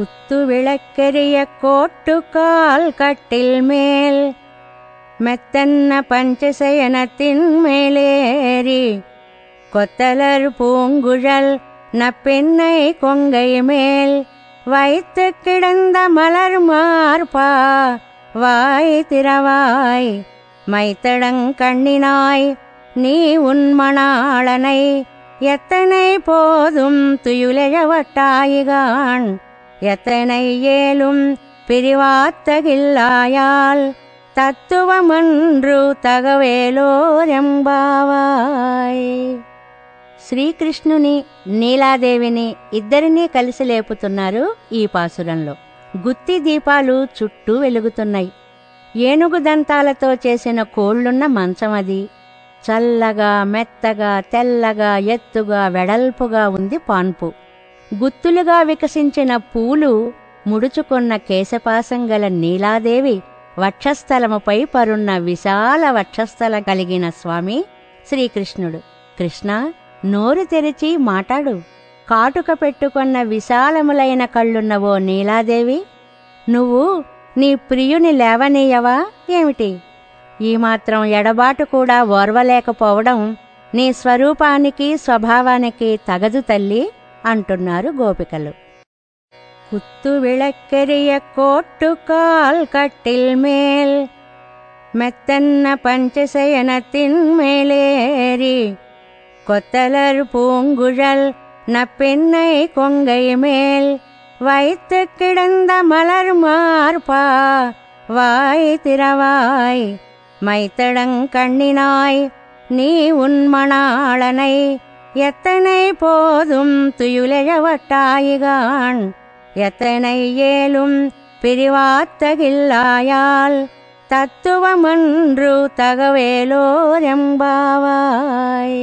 குத்து விளக்கெரிய கோட்டுக்கால் கட்டில் மேல் மெத்தன்ன பஞ்சசயனத்தின் மேலேறி கொத்தலர் பூங்குழல் நப்பெண்ணை கொங்கை மேல் வைத்து கிடந்த மலர் மார்பா வாய் திறவாய் மைத்தடங்கண்ணினாய் நீ உன் மணாளனை எத்தனை போதும் துயுலையவட்டாயிகான் எத்தனை ஏலும் பிரிவாத்தகில்லாயால் తత్తువమండ్రు తగవేలోరెంబావాయ్ శ్రీకృష్ణుని నీలాదేవిని ఇద్దరినీ కలిసి లేపుతున్నారు ఈ పాసురంలో గుత్తి దీపాలు చుట్టూ వెలుగుతున్నాయి ఏనుగు దంతాలతో చేసిన కోళ్లున్న మంచం అది చల్లగా మెత్తగా తెల్లగా ఎత్తుగా వెడల్పుగా ఉంది పాన్పు గుత్తులుగా వికసించిన పూలు ముడుచుకున్న కేశపాసం గల నీలాదేవి వక్షస్థలముపై పరున్న విశాల వక్షస్థల కలిగిన స్వామి శ్రీకృష్ణుడు. కృష్ణ నోరు తెరిచి మాటాడు కాటుక పెట్టుకున్న విశాలములైన కళ్ళున్నవో నీలాదేవి నువ్వు నీ ప్రియుని లేవనీయవా? ఏమిటి? ఈ మాత్రం ఎడబాటు కూడా ఓర్వలేకపోవడం నీ స్వరూపానికి స్వభావానికి తగదు తల్లి. అంటున్నారు గోపికలు குத்து விளக்கெரிய கோட்டுக்கால் கட்டில் மேல் மெத்தன்ன பஞ்சசயனத்தின் மேலேறி கொத்தலர் பூங்குழல் நப்பெண்ணை கொங்கை மேல் வைத்து கிடந்த மலர் மார்பா வாய் திறவாய் மைத்தடங்கண்ணினாய் நீ உன் மணாளனை எத்தனை போதும் துயுலையவட்டாயிகான் எத்தனை ஏலும் பிரிவாத்தகில்லாயால் தத்துவமன்று தகவேலோரெம்பாவாய்